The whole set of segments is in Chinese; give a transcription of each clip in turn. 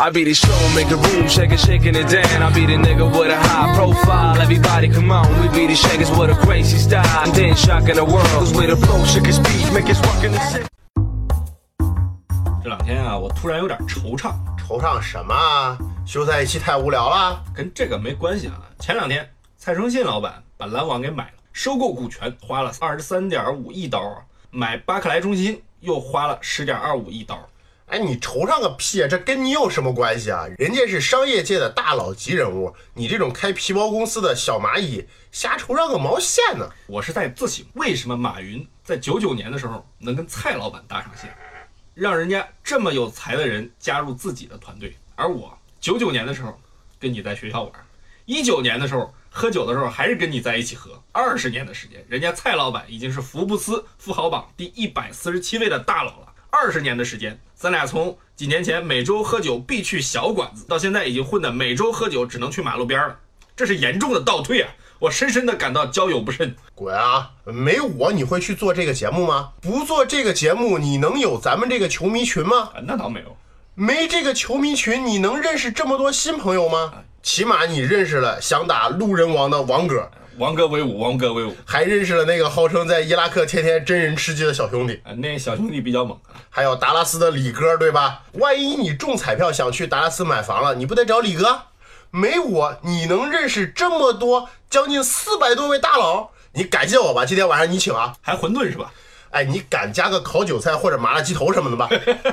I be the show, make a room, shake it, shaking it down. I be the nigga with a high profile. Everybody come on, we be the shakers with a crazy style. And then shocking the world, cause we the flow, shake his speech, make us walk in the city. 这两天啊，我突然有点惆怅，惆怅什么啊？休在一起太无聊了。跟这个没关系啊。前两天蔡崇信老板把篮网给买了，收购股权花了二十三点五亿刀啊，买巴克莱中心又花了十点二五亿刀。哎，你惆怅个屁啊！这跟你有什么关系啊？人家是商业界的大佬级人物，你这种开皮包公司的小蚂蚁，瞎惆怅个毛线呢？我是在自省，为什么马云在九九年的时候能跟蔡老板搭上线，让人家这么有才的人加入自己的团队，而我九九年的时候跟你在学校玩，一九年的时候喝酒的时候还是跟你在一起喝，二十年的时间，人家蔡老板已经是福布斯富豪榜第一百四十七位的大佬了，二十年的时间，咱俩从几年前每周喝酒必去小馆子，到现在已经混的每周喝酒只能去马路边了，这是严重的倒退啊！我深深的感到交友不慎。滚啊！没我你会去做这个节目吗？不做这个节目，你能有咱们这个球迷群吗？啊，那倒没有。没这个球迷群，你能认识这么多新朋友吗？起码你认识了想打路人王的王哥，王哥威武，王哥威武还认识了那个号称在伊拉克天天真人吃鸡的小兄弟，啊！那小兄弟比较猛啊。还有达拉斯的李哥，对吧？万一你中彩票想去达拉斯买房了，你不得找李哥？没我，你能认识这么多将近四百多位大佬？你感谢我吧，今天晚上你请啊！还馄饨是吧？哎，你敢加个烤韭菜或者麻辣鸡头什么的吧？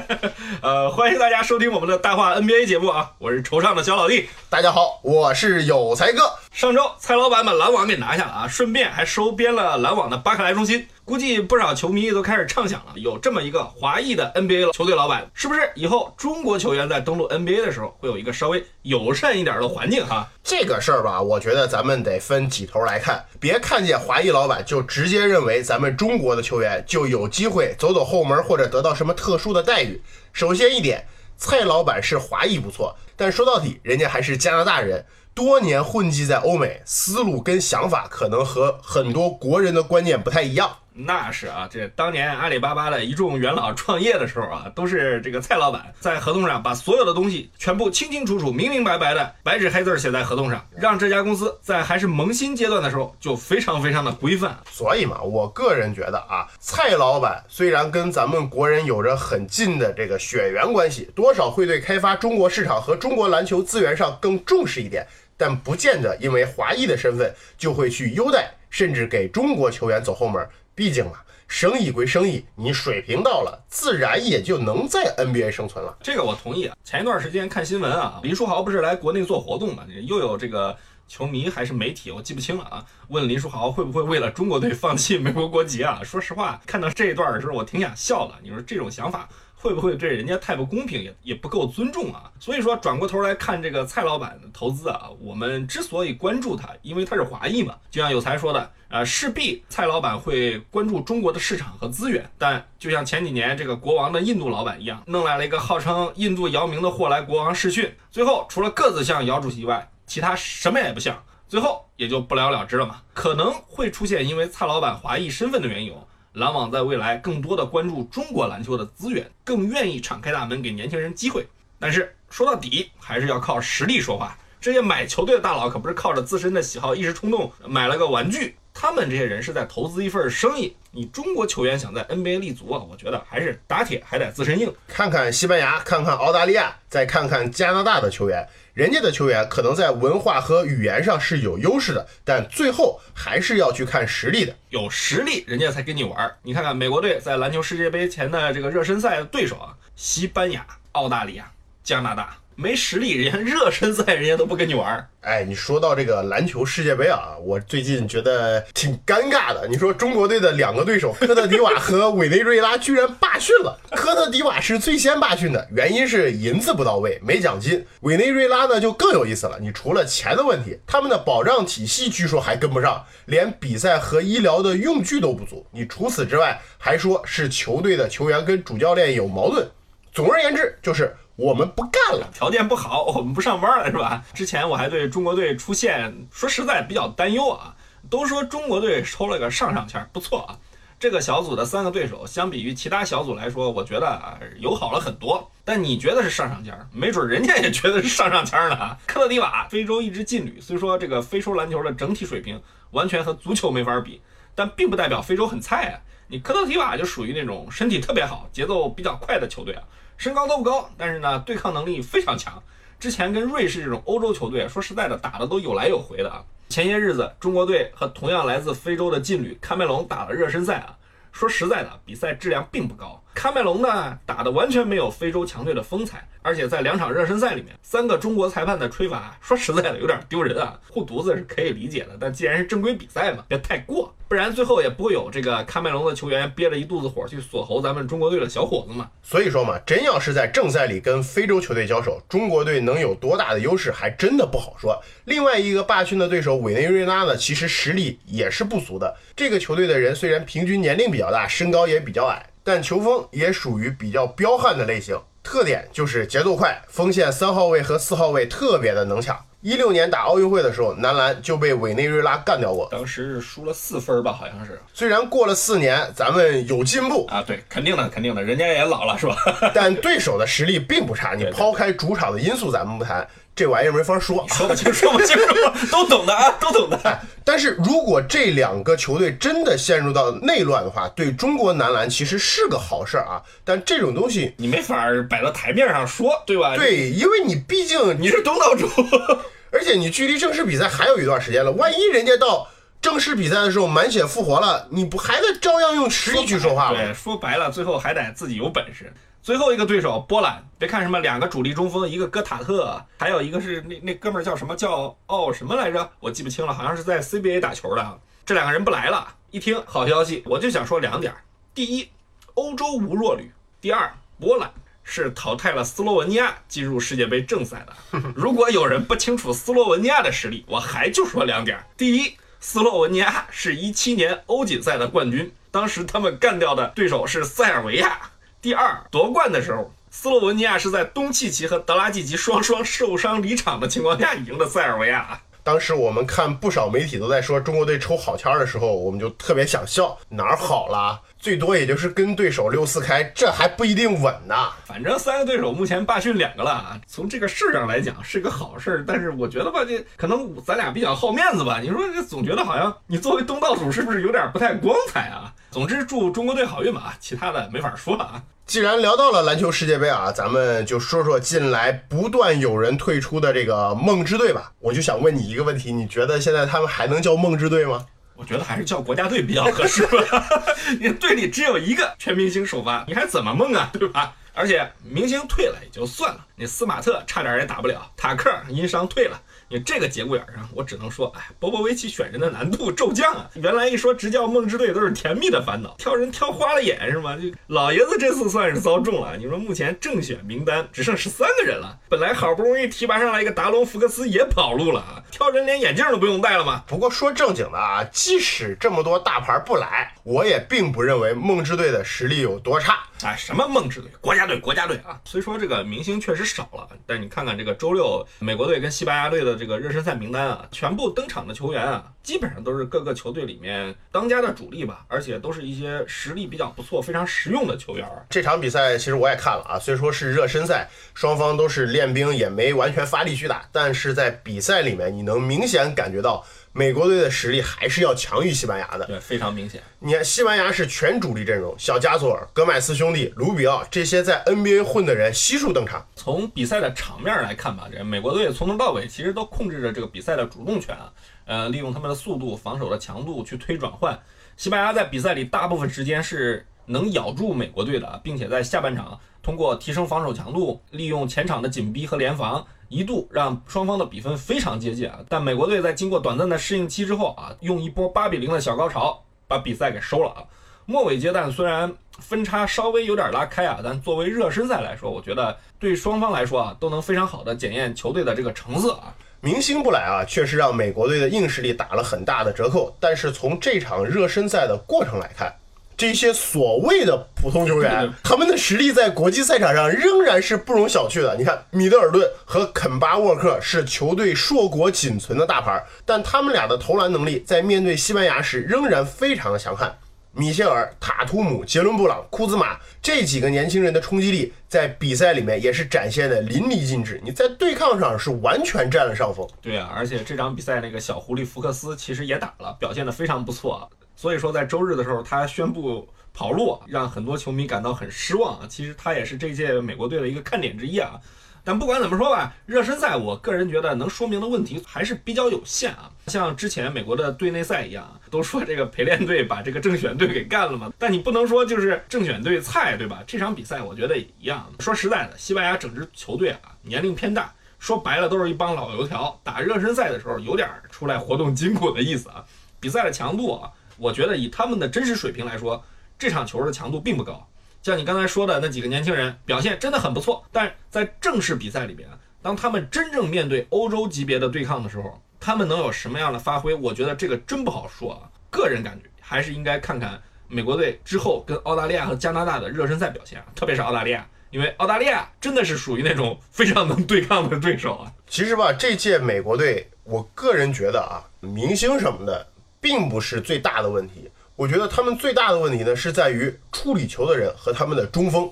呃，欢迎大家收听我们的大话 NBA 节目啊！我是惆怅的小老弟。大家好，我是有才哥。上周蔡老板把篮网给拿下了啊，顺便还收编了篮网的巴克莱中心。估计不少球迷都开始畅想了，有这么一个华裔的 NBA 球队老板，是不是以后中国球员在登陆 NBA 的时候会有一个稍微友善一点的环境哈？这个事儿吧，我觉得咱们得分几头来看，别看见华裔老板就直接认为咱们中国的球员就有机会走走后门或者得到什么特殊的待遇。首先一点，蔡老板是华裔不错，但说到底，人家还是加拿大人，多年混迹在欧美，思路跟想法可能和很多国人的观念不太一样。那是啊，这当年阿里巴巴的一众元老创业的时候啊，都是这个蔡老板在合同上把所有的东西全部清清楚楚、明明白白的白纸黑字写在合同上，让这家公司在还是萌新阶段的时候就非常非常的规范。所以嘛，我个人觉得啊，蔡老板虽然跟咱们国人有着很近的这个血缘关系，多少会对开发中国市场和中国篮球资源上更重视一点，但不见得因为华裔的身份就会去优待甚至给中国球员走后门。毕竟嘛，生意归生意，你水平到了，自然也就能在 NBA 生存了。这个我同意啊。前一段时间看新闻啊，林书豪不是来国内做活动嘛，又有这个球迷还是媒体，我记不清了啊，问林书豪会不会为了中国队放弃美国国籍啊？说实话，看到这一段的时候，我挺想笑的。你说这种想法。会不会对人家太不公平，也也不够尊重啊？所以说转过头来看这个蔡老板的投资啊，我们之所以关注他，因为他是华裔嘛。就像有才说的，呃，势必蔡老板会关注中国的市场和资源。但就像前几年这个国王的印度老板一样，弄来了一个号称印度姚明的货来国王试训，最后除了个子像姚主席以外，其他什么也不像，最后也就不了了之了嘛。可能会出现因为蔡老板华裔身份的缘由。篮网在未来更多的关注中国篮球的资源，更愿意敞开大门给年轻人机会。但是说到底，还是要靠实力说话。这些买球队的大佬可不是靠着自身的喜好一时冲动买了个玩具，他们这些人是在投资一份生意。你中国球员想在 NBA 立足啊，我觉得还是打铁还得自身硬。看看西班牙，看看澳大利亚，再看看加拿大的球员。人家的球员可能在文化和语言上是有优势的，但最后还是要去看实力的。有实力，人家才跟你玩。你看看美国队在篮球世界杯前的这个热身赛的对手啊，西班牙、澳大利亚、加拿大，没实力，人家热身赛人家都不跟你玩儿。哎，你说到这个篮球世界杯啊，我最近觉得挺尴尬的。你说中国队的两个对手科特迪瓦和委内瑞拉居然罢训了。科特迪瓦是最先罢训的，原因是银子不到位，没奖金。委内瑞拉呢就更有意思了，你除了钱的问题，他们的保障体系据说还跟不上，连比赛和医疗的用具都不足。你除此之外，还说是球队的球员跟主教练有矛盾。总而言之，就是我们不干了。条件不好，我们不上班了，是吧？之前我还对中国队出现，说实在比较担忧啊。都说中国队抽了个上上签，不错啊。这个小组的三个对手，相比于其他小组来说，我觉得啊友好了很多。但你觉得是上上签，没准人家也觉得是上上签呢。科特迪瓦，非洲一支劲旅，虽说这个非洲篮球的整体水平完全和足球没法比，但并不代表非洲很菜啊。你科特迪瓦就属于那种身体特别好、节奏比较快的球队啊。身高都不高，但是呢，对抗能力非常强。之前跟瑞士这种欧洲球队，说实在的，打的都有来有回的啊。前些日子，中国队和同样来自非洲的劲旅喀麦隆打了热身赛啊。说实在的，比赛质量并不高。喀麦隆呢，打的完全没有非洲强队的风采，而且在两场热身赛里面，三个中国裁判的吹罚，说实在的有点丢人啊。护犊子是可以理解的，但既然是正规比赛嘛，别太过，不然最后也不会有这个喀麦隆的球员憋着一肚子火去锁喉咱们中国队的小伙子嘛。所以说嘛，真要是在正赛里跟非洲球队交手，中国队能有多大的优势，还真的不好说。另外一个霸训的对手委内瑞拉呢，其实实力也是不俗的。这个球队的人虽然平均年龄比较大，身高也比较矮。但球风也属于比较彪悍的类型，特点就是节奏快，锋线三号位和四号位特别的能抢。一六年打奥运会的时候，男篮就被委内瑞拉干掉过，当时是输了四分吧，好像是。虽然过了四年，咱们有进步啊，对，肯定的，肯定的，人家也老了是吧？但对手的实力并不差，你抛开主场的因素，咱们不谈。这玩意儿没法说，说不清，说不清楚，都懂的啊，都懂的。但是如果这两个球队真的陷入到内乱的话，对中国男篮其实是个好事儿啊。但这种东西你没法摆到台面上说，对吧？对，因为你毕竟你是东道主，而且你距离正式比赛还有一段时间了。万一人家到正式比赛的时候满血复活了，你不还得照样用实力去说话吗？对，说白了，最后还得自己有本事。最后一个对手波兰，别看什么两个主力中锋，一个戈塔特，还有一个是那那哥们儿叫什么叫哦什么来着？我记不清了，好像是在 CBA 打球的。这两个人不来了，一听好消息，我就想说两点：第一，欧洲无弱旅；第二，波兰是淘汰了斯洛文尼亚进入世界杯正赛的。如果有人不清楚斯洛文尼亚的实力，我还就说两点：第一，斯洛文尼亚是一七年欧锦赛的冠军，当时他们干掉的对手是塞尔维亚。第二夺冠的时候，斯洛文尼亚是在东契奇和德拉季奇双双受伤离场的情况下赢的塞尔维亚。当时我们看不少媒体都在说中国队抽好签的时候，我们就特别想笑，哪儿好啦？最多也就是跟对手六四开，这还不一定稳呢。反正三个对手目前罢训两个了啊，从这个事上来讲是个好事，但是我觉得吧，这可能咱俩比较好面子吧。你说这总觉得好像你作为东道主是不是有点不太光彩啊？总之祝中国队好运吧，其他的没法说了啊。既然聊到了篮球世界杯啊，咱们就说说近来不断有人退出的这个梦之队吧。我就想问你一个问题，你觉得现在他们还能叫梦之队吗？我觉得还是叫国家队比较合适吧。你队里只有一个全明星首发，你还怎么梦啊？对吧？而且明星退了也就算了，你斯马特差点也打不了，塔克因伤退了。你这个节骨眼上，我只能说，哎，波波维奇选人的难度骤降啊！原来一说执教梦之队都是甜蜜的烦恼，挑人挑花了眼是吗？就老爷子这次算是遭中了。你说目前正选名单只剩十三个人了，本来好不容易提拔上来一个达隆福克斯也跑路了啊！挑人连眼镜都不用戴了吗？不过说正经的啊，即使这么多大牌不来，我也并不认为梦之队的实力有多差。哎，什么梦之队？国家队，国家队啊！虽说这个明星确实少了，但你看看这个周六美国队跟西班牙队的这这个热身赛名单啊，全部登场的球员啊，基本上都是各个球队里面当家的主力吧，而且都是一些实力比较不错、非常实用的球员。这场比赛其实我也看了啊，虽说是热身赛，双方都是练兵，也没完全发力去打，但是在比赛里面，你能明显感觉到。美国队的实力还是要强于西班牙的，对，非常明显。你看，西班牙是全主力阵容，小加索尔、戈麦斯兄弟、卢比奥这些在 NBA 混的人悉数登场。从比赛的场面来看吧，这美国队从头到尾其实都控制着这个比赛的主动权啊，呃，利用他们的速度、防守的强度去推转换。西班牙在比赛里大部分时间是能咬住美国队的，并且在下半场。通过提升防守强度，利用前场的紧逼和联防，一度让双方的比分非常接近啊。但美国队在经过短暂的适应期之后啊，用一波八比零的小高潮把比赛给收了啊。末尾阶段虽然分差稍微有点拉开啊，但作为热身赛来说，我觉得对双方来说啊，都能非常好的检验球队的这个成色啊。明星不来啊，确实让美国队的硬实力打了很大的折扣。但是从这场热身赛的过程来看，这些所谓的普通球员，他们的实力在国际赛场上仍然是不容小觑的。你看，米德尔顿和肯巴沃克是球队硕果仅存的大牌，但他们俩的投篮能力在面对西班牙时仍然非常的强悍。米歇尔、塔图姆、杰伦布朗、库兹马这几个年轻人的冲击力，在比赛里面也是展现的淋漓尽致。你在对抗上是完全占了上风。对啊，而且这场比赛那个小狐狸福克斯其实也打了，表现的非常不错啊。所以说在周日的时候，他宣布跑路，让很多球迷感到很失望啊。其实他也是这届美国队的一个看点之一啊。但不管怎么说吧，热身赛我个人觉得能说明的问题还是比较有限啊。像之前美国的队内赛一样，都说这个陪练队把这个正选队给干了嘛。但你不能说就是正选队菜，对吧？这场比赛我觉得也一样。说实在的，西班牙整支球队啊年龄偏大，说白了都是一帮老油条。打热身赛的时候有点出来活动筋骨的意思啊。比赛的强度啊，我觉得以他们的真实水平来说，这场球的强度并不高。像你刚才说的那几个年轻人表现真的很不错，但在正式比赛里边，当他们真正面对欧洲级别的对抗的时候，他们能有什么样的发挥？我觉得这个真不好说啊。个人感觉还是应该看看美国队之后跟澳大利亚和加拿大的热身赛表现，特别是澳大利亚，因为澳大利亚真的是属于那种非常能对抗的对手啊。其实吧，这届美国队，我个人觉得啊，明星什么的并不是最大的问题。我觉得他们最大的问题呢，是在于处理球的人和他们的中锋。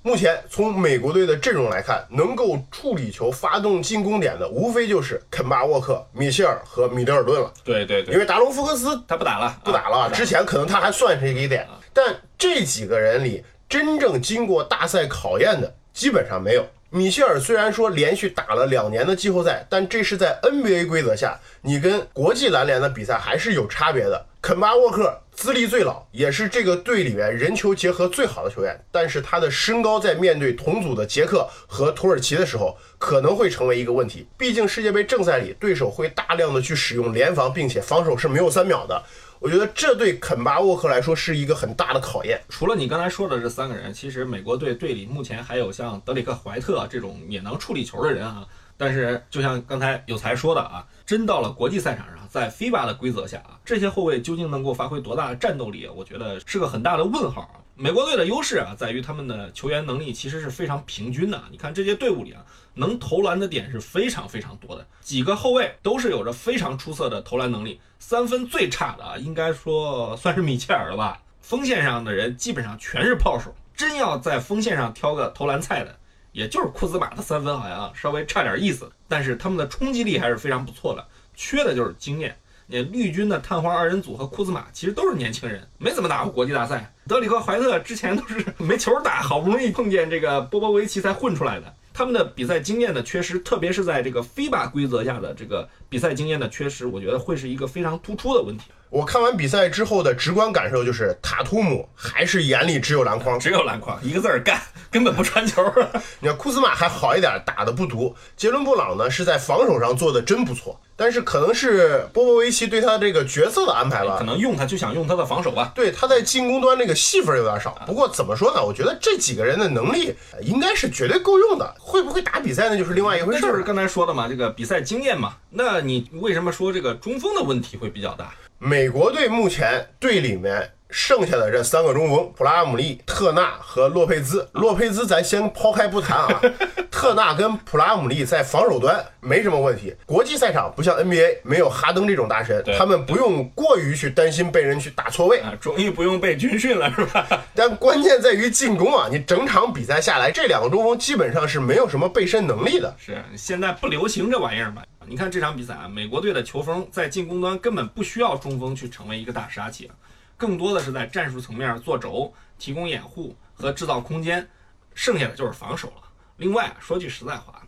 目前从美国队的阵容来看，能够处理球、发动进攻点的，无非就是肯巴沃克、米歇尔和米德尔顿了。对对对，因为达隆福克斯他不打了，不打了。之前可能他还算是一个点，但这几个人里，真正经过大赛考验的基本上没有。米歇尔虽然说连续打了两年的季后赛，但这是在 NBA 规则下，你跟国际篮联的比赛还是有差别的。肯巴沃克资历最老，也是这个队里面人球结合最好的球员，但是他的身高在面对同组的捷克和土耳其的时候，可能会成为一个问题。毕竟世界杯正赛里，对手会大量的去使用联防，并且防守是没有三秒的。我觉得这对肯巴沃克来说是一个很大的考验。除了你刚才说的这三个人，其实美国队队里目前还有像德里克怀特这种也能处理球的人啊。但是就像刚才有才说的啊，真到了国际赛场上，在 FIBA 的规则下啊，这些后卫究竟能够发挥多大的战斗力？我觉得是个很大的问号啊。美国队的优势啊，在于他们的球员能力其实是非常平均的。你看这些队伍里啊，能投篮的点是非常非常多的，几个后卫都是有着非常出色的投篮能力。三分最差的啊，应该说算是米切尔了吧。锋线上的人基本上全是炮手，真要在锋线上挑个投篮菜的，也就是库兹马的三分好像稍微差点意思，但是他们的冲击力还是非常不错的。缺的就是经验。那绿军的探花二人组和库兹马其实都是年轻人，没怎么打过国际大赛。德里克怀特之前都是没球打，好不容易碰见这个波波维奇才混出来的。他们的比赛经验的缺失，特别是在这个非把规则下的这个比赛经验的缺失，我觉得会是一个非常突出的问题。我看完比赛之后的直观感受就是，塔图姆还是眼里只有篮筐，只有篮筐，一个字儿干，根本不传球。你看库兹马还好一点，打的不毒。杰伦布朗呢是在防守上做的真不错，但是可能是波波维奇对他这个角色的安排吧，可能用他就想用他的防守吧。对，他在进攻端这个戏份有点少。不过怎么说呢？我觉得这几个人的能力应该是绝对够用的。会不会打比赛呢？就是另外一回事。就是刚才说的嘛，这个比赛经验嘛。那你为什么说这个中锋的问题会比较大？美国队目前队里面剩下的这三个中锋，普拉姆利、特纳和洛佩兹。洛佩兹咱先抛开不谈啊，特纳跟普拉姆利在防守端没什么问题。国际赛场不像 NBA，没有哈登这种大神，他们不用过于去担心被人去打错位啊，终于不用被军训了，是吧？但关键在于进攻啊！你整场比赛下来，这两个中锋基本上是没有什么背身能力的。是现在不流行这玩意儿嘛？你看这场比赛啊，美国队的球风在进攻端根本不需要中锋去成为一个大杀器，更多的是在战术层面做轴、提供掩护和制造空间，剩下的就是防守了。另外说句实在话，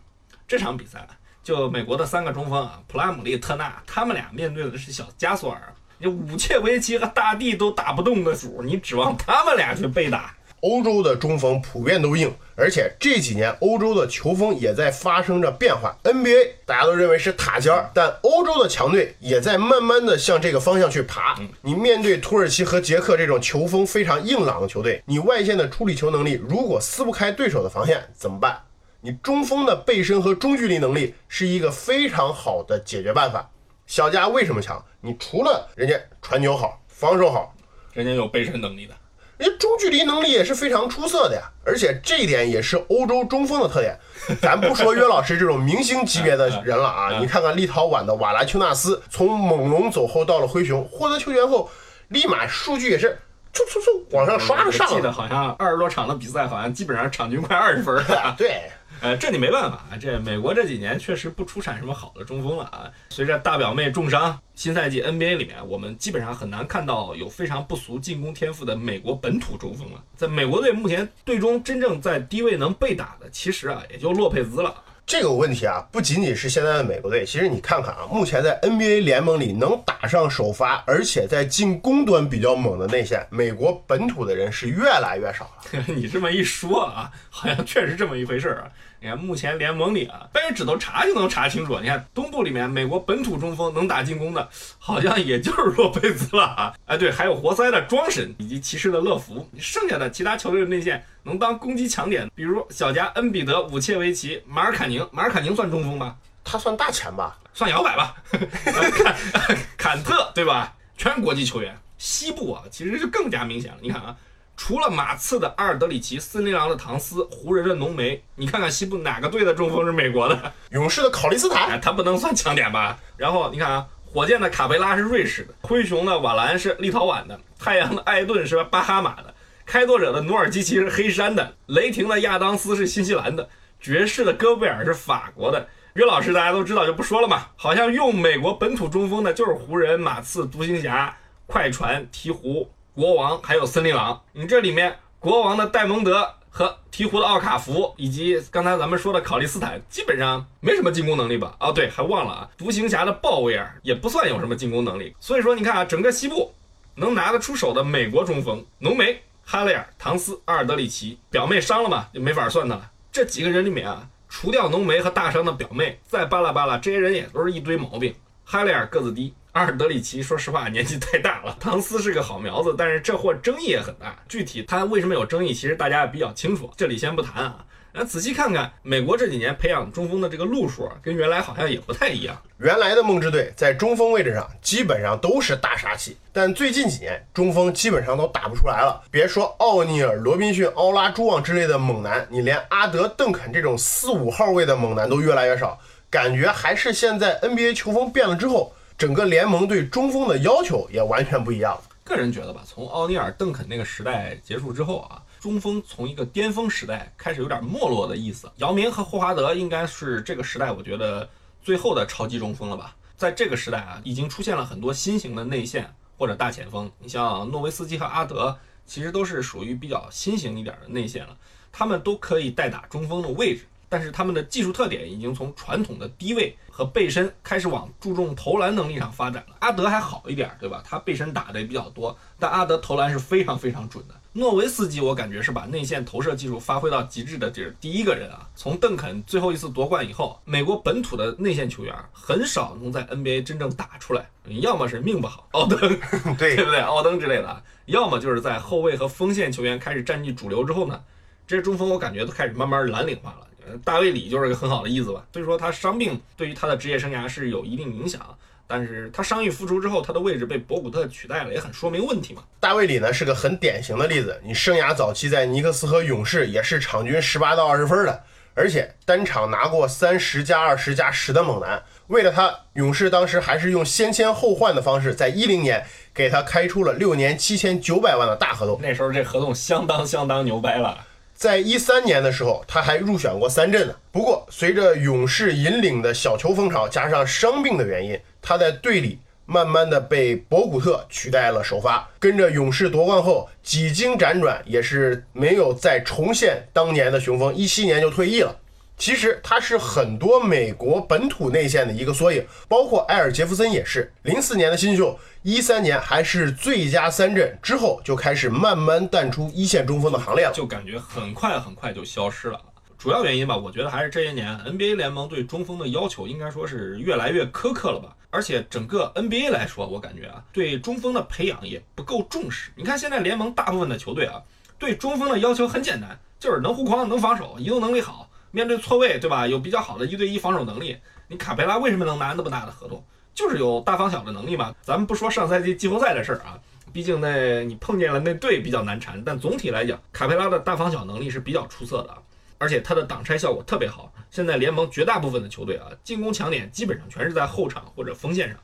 这场比赛就美国的三个中锋啊，普拉姆利、特纳，他们俩面对的是小加索尔，你武切维奇和大帝都打不动的主，你指望他们俩去被打？欧洲的中锋普遍都硬，而且这几年欧洲的球风也在发生着变化。NBA 大家都认为是塔尖儿，但欧洲的强队也在慢慢的向这个方向去爬。你面对土耳其和捷克这种球风非常硬朗的球队，你外线的处理球能力如果撕不开对手的防线怎么办？你中锋的背身和中距离能力是一个非常好的解决办法。小加为什么强？你除了人家传球好、防守好，人家有背身能力的。人中距离能力也是非常出色的呀，而且这一点也是欧洲中锋的特点。咱不说约老师这种明星级别的人了啊，你看看立陶宛的瓦拉丘纳斯，从猛龙走后到了灰熊，获得球权后，立马数据也是嗖嗖嗖往上刷着上记得好像二十多场的比赛，好像基本上场均快二十分了。对。呃，这你没办法啊，这美国这几年确实不出产什么好的中锋了啊。随着大表妹重伤，新赛季 NBA 里面我们基本上很难看到有非常不俗进攻天赋的美国本土中锋了。在美国队目前队中真正在低位能被打的，其实啊也就洛佩兹了。这个问题啊，不仅仅是现在的美国队，其实你看看啊，目前在 NBA 联盟里能打上首发，而且在进攻端比较猛的内线，美国本土的人是越来越少了。你这么一说啊，好像确实这么一回事儿啊。你看目前联盟里啊，掰着指头查就能查清楚。你看东部里面，美国本土中锋能打进攻的，好像也就是洛佩兹了啊。哎，对，还有活塞的庄神以及骑士的乐福，剩下的其他球队的内线能当攻击强点，比如小加恩比德、武切维奇、马尔坎宁。马尔坎宁算中锋吗？他算大前吧，算摇摆吧。坎 坎特对吧？全是国际球员。西部啊，其实就更加明显了。你看啊。除了马刺的阿尔德里奇、森林狼的唐斯、湖人的浓眉，你看看西部哪个队的中锋是美国的？勇士的考利斯坦，哎，他不能算强点吧？然后你看啊，火箭的卡佩拉是瑞士的，灰熊的瓦兰是立陶宛的，太阳的艾顿是巴哈马的，开拓者的努尔基奇是黑山的，雷霆的亚当斯是新西兰的，爵士的戈贝尔是法国的。约老师大家都知道就不说了嘛，好像用美国本土中锋的就是湖人、马刺、独行侠、快船、鹈鹕。国王还有森林狼，你这里面国王的戴蒙德和鹈鹕的奥卡福，以及刚才咱们说的考利斯坦，基本上没什么进攻能力吧？哦，对，还忘了啊，独行侠的鲍威尔也不算有什么进攻能力。所以说，你看啊，整个西部能拿得出手的美国中锋，浓眉、哈雷尔、唐斯、阿尔德里奇，表妹伤了嘛，就没法算他了。这几个人里面啊，除掉浓眉和大伤的表妹，再巴拉巴拉，这些人也都是一堆毛病。哈雷尔个子低。阿尔德里奇，说实话年纪太大了。唐斯是个好苗子，但是这货争议也很大。具体他为什么有争议，其实大家比较清楚，这里先不谈啊。咱仔细看看美国这几年培养中锋的这个路数，跟原来好像也不太一样。原来的梦之队在中锋位置上基本上都是大杀器，但最近几年中锋基本上都打不出来了。别说奥尼尔、罗宾逊、奥拉朱旺之类的猛男，你连阿德、邓肯这种四五号位的猛男都越来越少，感觉还是现在 NBA 球风变了之后。整个联盟对中锋的要求也完全不一样。个人觉得吧，从奥尼尔、邓肯那个时代结束之后啊，中锋从一个巅峰时代开始有点没落的意思。姚明和霍华德应该是这个时代我觉得最后的超级中锋了吧。在这个时代啊，已经出现了很多新型的内线或者大前锋。你像诺维斯基和阿德，其实都是属于比较新型一点的内线了，他们都可以代打中锋的位置。但是他们的技术特点已经从传统的低位和背身开始往注重投篮能力上发展了。阿德还好一点，对吧？他背身打的也比较多，但阿德投篮是非常非常准的。诺维斯基我感觉是把内线投射技术发挥到极致的这是第一个人啊。从邓肯最后一次夺冠以后，美国本土的内线球员很少能在 NBA 真正打出来，要么是命不好，奥登，对 对不对？奥登之类的，要么就是在后卫和锋线球员开始占据主流之后呢，这些中锋我感觉都开始慢慢蓝领化了。大卫里就是个很好的例子吧，所以说他伤病对于他的职业生涯是有一定影响，但是他伤愈复出之后，他的位置被博古特取代了，也很说明问题嘛。大卫里呢是个很典型的例子，你生涯早期在尼克斯和勇士也是场均十八到二十分的，而且单场拿过三十加二十加十的猛男。为了他，勇士当时还是用先签后换的方式，在一零年给他开出了六年七千九百万的大合同，那时候这合同相当相当牛掰了。在一三年的时候，他还入选过三阵呢。不过，随着勇士引领的小球风潮，加上伤病的原因，他在队里慢慢的被博古特取代了首发。跟着勇士夺冠后，几经辗转，也是没有再重现当年的雄风。一七年就退役了。其实他是很多美国本土内线的一个缩影，包括埃尔杰弗森也是。零四年的新秀，一三年还是最佳三阵，之后就开始慢慢淡出一线中锋的行列了。就感觉很快很快就消失了。主要原因吧，我觉得还是这些年 NBA 联盟对中锋的要求应该说是越来越苛刻了吧。而且整个 NBA 来说，我感觉啊，对中锋的培养也不够重视。你看现在联盟大部分的球队啊，对中锋的要求很简单，就是能护框、能防守、移动能力好。面对错位，对吧？有比较好的一对一防守能力。你卡佩拉为什么能拿那么大的合同？就是有大防小的能力嘛。咱们不说上赛季季后赛的事儿啊，毕竟那你碰见了那队比较难缠。但总体来讲，卡佩拉的大防小能力是比较出色的，而且他的挡拆效果特别好。现在联盟绝大部分的球队啊，进攻强点基本上全是在后场或者锋线上。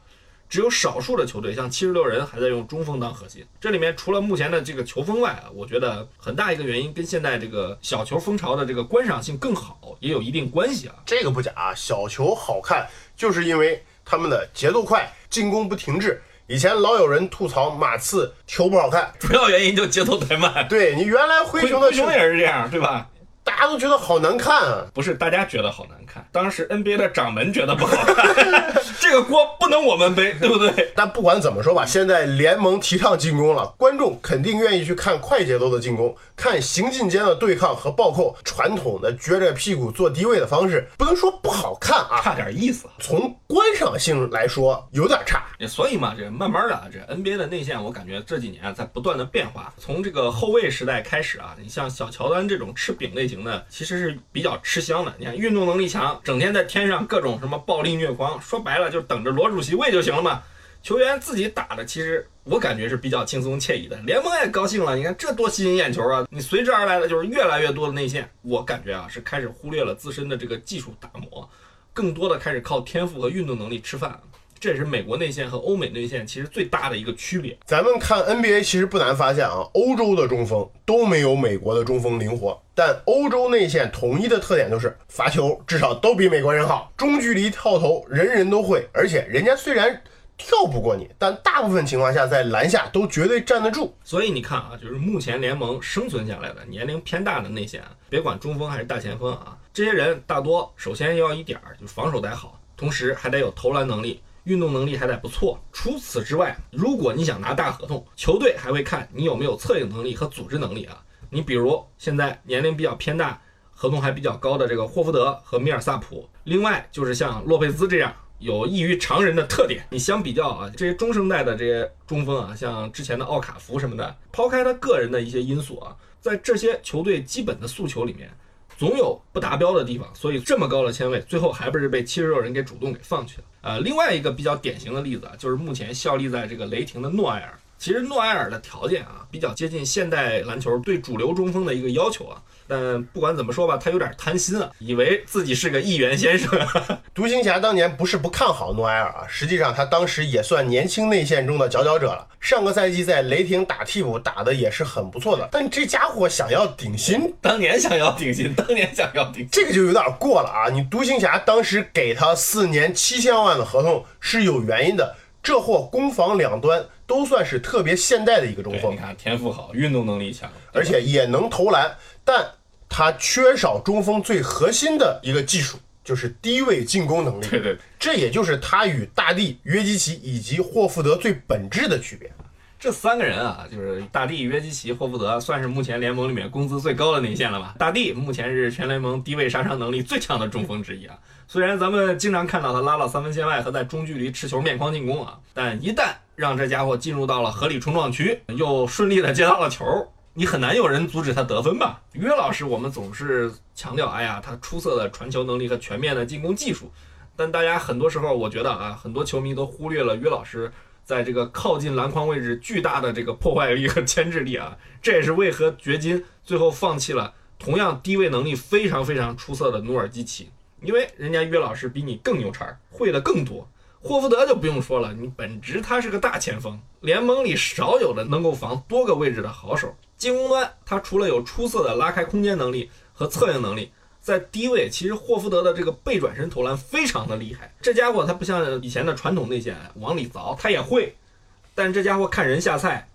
只有少数的球队，像七十六人还在用中锋当核心。这里面除了目前的这个球风外啊，我觉得很大一个原因跟现在这个小球风潮的这个观赏性更好也有一定关系啊。这个不假啊，小球好看，就是因为他们的节奏快，进攻不停滞。以前老有人吐槽马刺球不好看，主要原因就节奏太慢。对你原来灰熊的灰熊也是这样，对吧？大家都觉得好难看啊！不是大家觉得好难看，当时 NBA 的掌门觉得不好看，这个锅不能我们背，对不对？但不管怎么说吧，现在联盟提倡进攻了，观众肯定愿意去看快节奏的进攻，看行进间的对抗和暴扣，传统的撅着屁股做低位的方式，不能说不好看啊，差点意思。从观赏性来说，有点差。所以嘛，这慢慢的，这 NBA 的内线，我感觉这几年在不断的变化。从这个后卫时代开始啊，你像小乔丹这种吃饼类型的，其实是比较吃香的。你看运动能力强，整天在天上各种什么暴力虐狂，说白了就等着罗主席喂就行了嘛。球员自己打的，其实我感觉是比较轻松惬意的，联盟也高兴了。你看这多吸引眼球啊！你随之而来的就是越来越多的内线，我感觉啊是开始忽略了自身的这个技术打磨，更多的开始靠天赋和运动能力吃饭。这也是美国内线和欧美内线其实最大的一个区别。咱们看 NBA，其实不难发现啊，欧洲的中锋都没有美国的中锋灵活，但欧洲内线统一的特点就是罚球至少都比美国人好，中距离跳投人人都会，而且人家虽然跳不过你，但大部分情况下在篮下都绝对站得住。所以你看啊，就是目前联盟生存下来的年龄偏大的内线，别管中锋还是大前锋啊，这些人大多首先要一点儿就是防守得好，同时还得有投篮能力。运动能力还得不错。除此之外，如果你想拿大合同，球队还会看你有没有策应能力和组织能力啊。你比如现在年龄比较偏大、合同还比较高的这个霍福德和米尔萨普，另外就是像洛佩兹这样有异于常人的特点。你相比较啊，这些中生代的这些中锋啊，像之前的奥卡福什么的，抛开他个人的一些因素啊，在这些球队基本的诉求里面。总有不达标的地方，所以这么高的签位，最后还不是被七十六人给主动给放弃了。呃，另外一个比较典型的例子啊，就是目前效力在这个雷霆的诺埃尔。其实诺埃尔的条件啊，比较接近现代篮球对主流中锋的一个要求啊。但不管怎么说吧，他有点贪心啊，以为自己是个议员先生。独行侠当年不是不看好诺埃尔啊，实际上他当时也算年轻内线中的佼佼者了。上个赛季在雷霆打替补打的也是很不错的，但这家伙想要顶薪，当年想要顶薪，当年想要顶，这个就有点过了啊！你独行侠当时给他四年七千万的合同是有原因的。这货攻防两端都算是特别现代的一个中锋，你看天赋好，运动能力强，而且也能投篮，但他缺少中锋最核心的一个技术，就是低位进攻能力。对对，这也就是他与大帝、约基奇以及霍福德最本质的区别。这三个人啊，就是大帝、约基奇、霍福德，算是目前联盟里面工资最高的内线了吧？大帝目前是全联盟低位杀伤能力最强的中锋之一啊。虽然咱们经常看到他拉到三分线外和在中距离持球面框进攻啊，但一旦让这家伙进入到了合理冲撞区，又顺利的接到了球，你很难有人阻止他得分吧？约老师，我们总是强调，哎呀，他出色的传球能力和全面的进攻技术，但大家很多时候，我觉得啊，很多球迷都忽略了约老师在这个靠近篮筐位置巨大的这个破坏力和牵制力啊，这也是为何掘金最后放弃了同样低位能力非常非常出色的努尔基奇。因为人家约老师比你更牛叉，会的更多。霍福德就不用说了，你本职他是个大前锋，联盟里少有的能够防多个位置的好手。进攻端他除了有出色的拉开空间能力和策应能力，在低位其实霍福德的这个背转身投篮非常的厉害。这家伙他不像以前的传统内线往里凿，他也会，但这家伙看人下菜，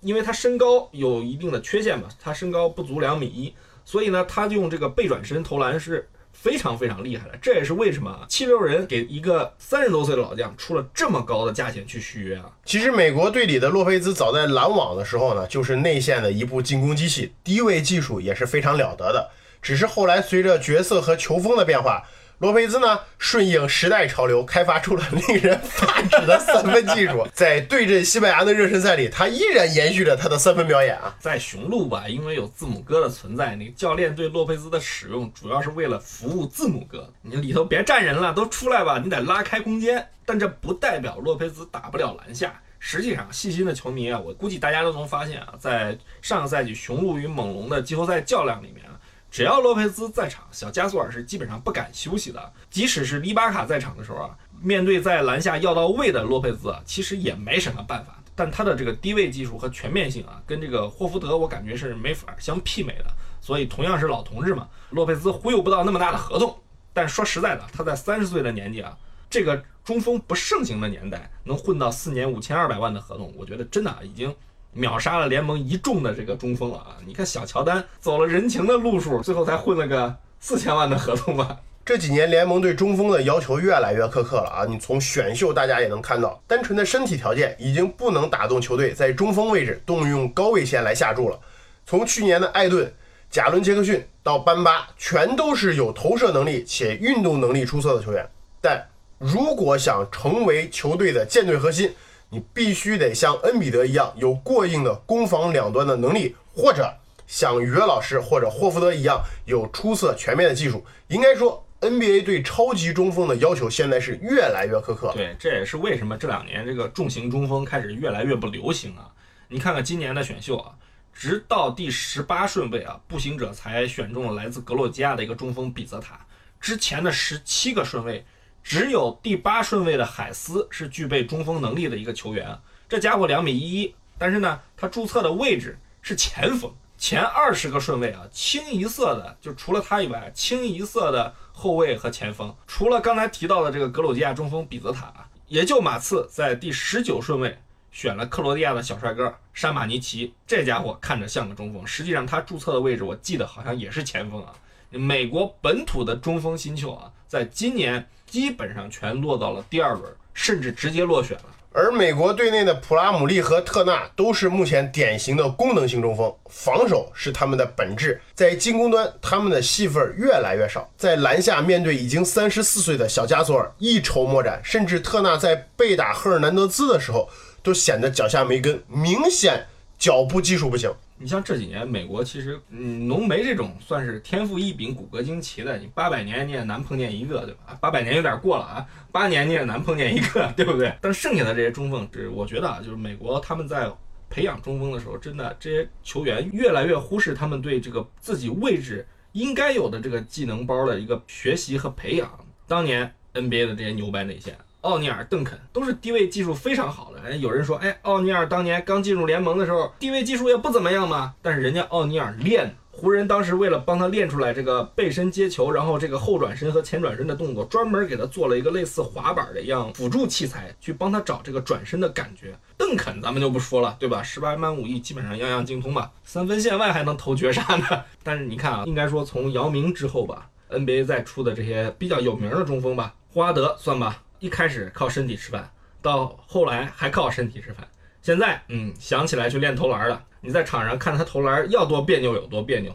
因为他身高有一定的缺陷嘛，他身高不足两米一，所以呢他就用这个背转身投篮是。非常非常厉害的。这也是为什么七六人给一个三十多岁的老将出了这么高的价钱去续约啊。其实美国队里的洛佩兹早在篮网的时候呢，就是内线的一部进攻机器，低位技术也是非常了得的。只是后来随着角色和球风的变化，洛佩兹呢顺应时代潮流，开发出了令人发指的三分技术。在对阵西班牙的热身赛里，他依然延续着他的三分表演啊。在雄鹿吧，因为有字母哥的存在，那教练对洛佩兹的使用主要是为了服务字母哥。你里头别站人了，都出来吧，你得拉开空间。但这不代表洛佩兹打不了篮下。实际上，细心的球迷啊，我估计大家都能发现啊，在上个赛季雄鹿与猛龙的季后赛较量里面，只要洛佩兹在场，小加索尔是基本上不敢休息的。即使是里巴卡在场的时候啊，面对在篮下要到位的洛佩兹啊，其实也没什么办法。但他的这个低位技术和全面性啊，跟这个霍福德我感觉是没法相媲美的。所以同样是老同志嘛，洛佩兹忽悠不到那么大的合同。但说实在的，他在三十岁的年纪啊，这个中锋不盛行的年代，能混到四年五千二百万的合同，我觉得真的啊已经秒杀了联盟一众的这个中锋了啊！你看小乔丹走了人情的路数，最后才混了个四千万的合同吧。这几年联盟对中锋的要求越来越苛刻了啊！你从选秀大家也能看到，单纯的身体条件已经不能打动球队在中锋位置动用高位线来下注了。从去年的艾顿、贾伦·杰克逊到班巴，全都是有投射能力且运动能力出色的球员。但如果想成为球队的舰队核心，你必须得像恩比德一样有过硬的攻防两端的能力，或者像约老师或者霍福德一样有出色全面的技术。应该说，NBA 对超级中锋的要求现在是越来越苛刻。对，这也是为什么这两年这个重型中锋开始越来越不流行啊。你看看今年的选秀啊，直到第十八顺位啊，步行者才选中了来自格洛吉亚的一个中锋比泽塔。之前的十七个顺位，只有第八顺位的海斯是具备中锋能力的一个球员。这家伙两米一一，但是呢，他注册的位置是前锋。前二十个顺位啊，清一色的，就除了他以外，清一色的后卫和前锋。除了刚才提到的这个格鲁吉亚中锋比泽塔，也就马刺在第十九顺位选了克罗地亚的小帅哥山马尼奇。这家伙看着像个中锋，实际上他注册的位置我记得好像也是前锋啊。美国本土的中锋新秀啊，在今年基本上全落到了第二轮，甚至直接落选了。而美国队内的普拉姆利和特纳都是目前典型的功能性中锋，防守是他们的本质，在进攻端他们的戏份越来越少，在篮下面对已经三十四岁的小加索尔一筹莫展，甚至特纳在被打赫尔南德兹的时候都显得脚下没根，明显脚步技术不行。你像这几年美国其实，嗯，浓眉这种算是天赋异禀、骨骼惊奇的，你八百年你也难碰见一个，对吧？八百年有点过了啊，八年你也难碰见一个，对不对？但剩下的这些中锋，这我觉得啊，就是美国他们在培养中锋的时候，真的这些球员越来越忽视他们对这个自己位置应该有的这个技能包的一个学习和培养。当年 NBA 的这些牛掰内线。奥尼尔、邓肯都是低位技术非常好的。哎，有人说，哎，奥尼尔当年刚进入联盟的时候，低位技术也不怎么样嘛。但是人家奥尼尔练，湖人当时为了帮他练出来这个背身接球，然后这个后转身和前转身的动作，专门给他做了一个类似滑板的一样辅助器材，去帮他找这个转身的感觉。邓肯咱们就不说了，对吧？十八般武艺基本上样样精通吧，三分线外还能投绝杀呢。但是你看啊，应该说从姚明之后吧，NBA 再出的这些比较有名的中锋吧，霍华德算吧。一开始靠身体吃饭，到后来还靠身体吃饭。现在，嗯，想起来去练投篮了。你在场上看他投篮要多别扭有多别扭。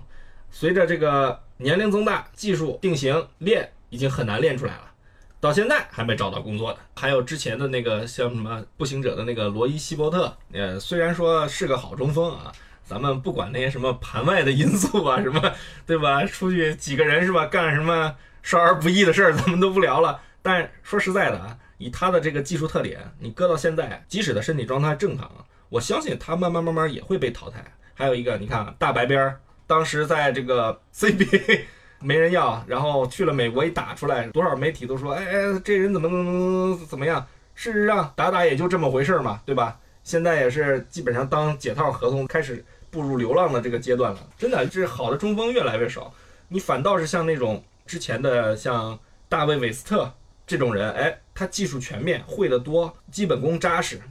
随着这个年龄增大，技术定型练已经很难练出来了。到现在还没找到工作的，还有之前的那个像什么步行者的那个罗伊希伯特，呃，虽然说是个好中锋啊，咱们不管那些什么盘外的因素啊，什么对吧？出去几个人是吧，干什么少儿不宜的事儿，咱们都不聊了。但说实在的啊，以他的这个技术特点，你搁到现在，即使他身体状态正常，我相信他慢慢慢慢也会被淘汰。还有一个，你看大白边儿，当时在这个 CBA 没人要，然后去了美国一打出来，多少媒体都说，哎哎，这人怎么怎么怎么样？事实上打打也就这么回事嘛，对吧？现在也是基本上当解套合同，开始步入流浪的这个阶段了。真的，这好的中锋越来越少，你反倒是像那种之前的像大卫韦斯特。这种人，哎，他技术全面，会的多，基本功扎实，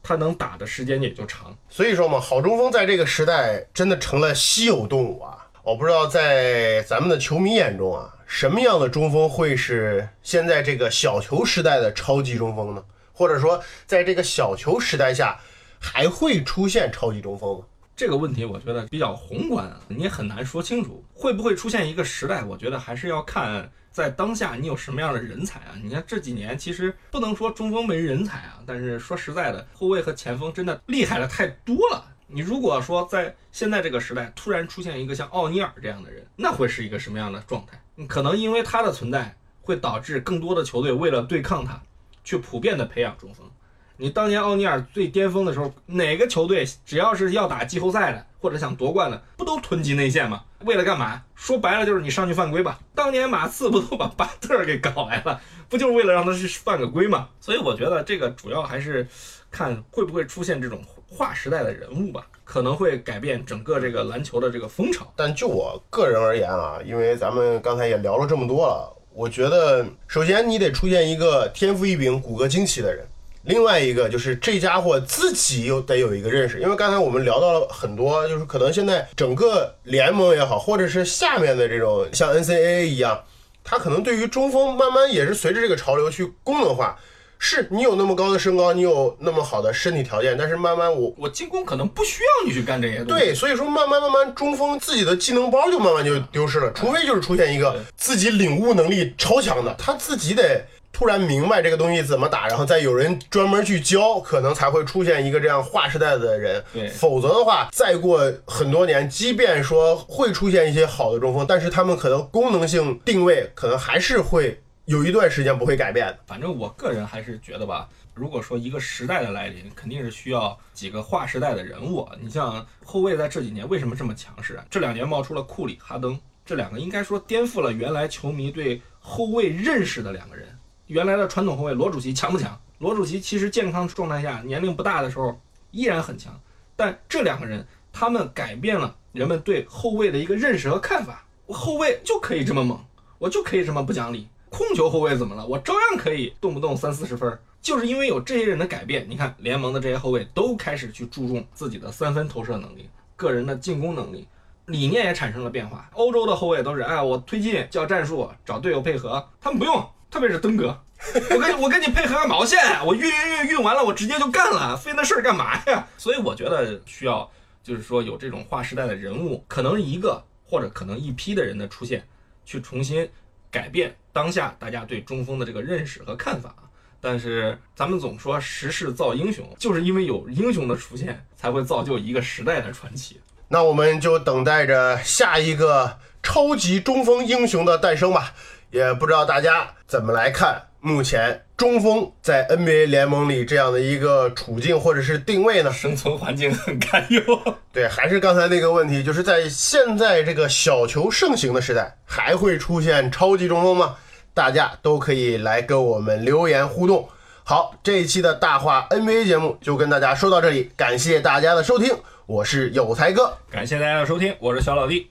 他能打的时间也就长。所以说嘛，好中锋在这个时代真的成了稀有动物啊！我不知道在咱们的球迷眼中啊，什么样的中锋会是现在这个小球时代的超级中锋呢？或者说，在这个小球时代下，还会出现超级中锋吗？这个问题我觉得比较宏观啊，你也很难说清楚会不会出现一个时代。我觉得还是要看在当下你有什么样的人才啊。你看这几年其实不能说中锋没人才啊，但是说实在的，后卫和前锋真的厉害的太多了。你如果说在现在这个时代突然出现一个像奥尼尔这样的人，那会是一个什么样的状态？可能因为他的存在会导致更多的球队为了对抗他，去普遍的培养中锋。你当年奥尼尔最巅峰的时候，哪个球队只要是要打季后赛的或者想夺冠的，不都囤积内线吗？为了干嘛？说白了就是你上去犯规吧。当年马刺不都把巴特给搞来了，不就是为了让他去犯个规吗？所以我觉得这个主要还是看会不会出现这种划时代的人物吧，可能会改变整个这个篮球的这个风潮。但就我个人而言啊，因为咱们刚才也聊了这么多了，我觉得首先你得出现一个天赋异禀、骨骼惊奇的人。另外一个就是这家伙自己又得有一个认识，因为刚才我们聊到了很多，就是可能现在整个联盟也好，或者是下面的这种像 NCAA 一样，他可能对于中锋慢慢也是随着这个潮流去功能化。是你有那么高的身高，你有那么好的身体条件，但是慢慢我我进攻可能不需要你去干这些东西。对，所以说慢慢慢慢中锋自己的技能包就慢慢就丢失了，除非就是出现一个自己领悟能力超强的，他自己得。突然明白这个东西怎么打，然后再有人专门去教，可能才会出现一个这样划时代的人。对，否则的话，再过很多年，即便说会出现一些好的中锋，但是他们可能功能性定位可能还是会有一段时间不会改变的。反正我个人还是觉得吧，如果说一个时代的来临，肯定是需要几个划时代的人物。你像后卫在这几年为什么这么强势啊？这两年冒出了库里、哈登这两个，应该说颠覆了原来球迷对后卫认识的两个人。原来的传统后卫罗主席强不强？罗主席其实健康状态下年龄不大的时候依然很强，但这两个人他们改变了人们对后卫的一个认识和看法。后卫就可以这么猛，我就可以这么不讲理。控球后卫怎么了？我照样可以动不动三四十分。就是因为有这些人的改变，你看联盟的这些后卫都开始去注重自己的三分投射能力、个人的进攻能力，理念也产生了变化。欧洲的后卫都是哎，我推进叫战术，找队友配合，他们不用。特别是登哥，我跟我跟你配合个毛线？我运运运运完了，我直接就干了，费那事儿干嘛呀？所以我觉得需要，就是说有这种划时代的人物，可能一个或者可能一批的人的出现，去重新改变当下大家对中锋的这个认识和看法。但是咱们总说时势造英雄，就是因为有英雄的出现，才会造就一个时代的传奇。那我们就等待着下一个超级中锋英雄的诞生吧。也不知道大家怎么来看目前中锋在 NBA 联盟里这样的一个处境或者是定位呢？生存环境很堪忧。对，还是刚才那个问题，就是在现在这个小球盛行的时代，还会出现超级中锋吗？大家都可以来跟我们留言互动。好，这一期的大话 NBA 节目就跟大家说到这里，感谢大家的收听，我是有才哥，感谢大家的收听，我是小老弟。